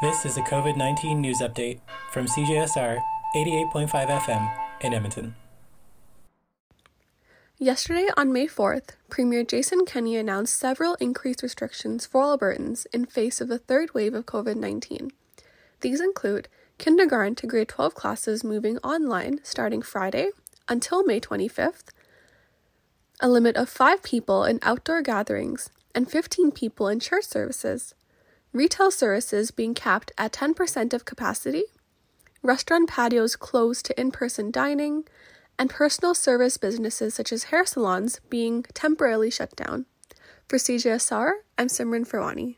This is a COVID 19 news update from CJSR 88.5 FM in Edmonton. Yesterday, on May 4th, Premier Jason Kenney announced several increased restrictions for Albertans in face of the third wave of COVID 19. These include kindergarten to grade 12 classes moving online starting Friday until May 25th, a limit of five people in outdoor gatherings, and 15 people in church services, retail services being capped at 10% of capacity, restaurant patios closed to in person dining, and personal service businesses such as hair salons being temporarily shut down. For CJSR, I'm Simran Farwani.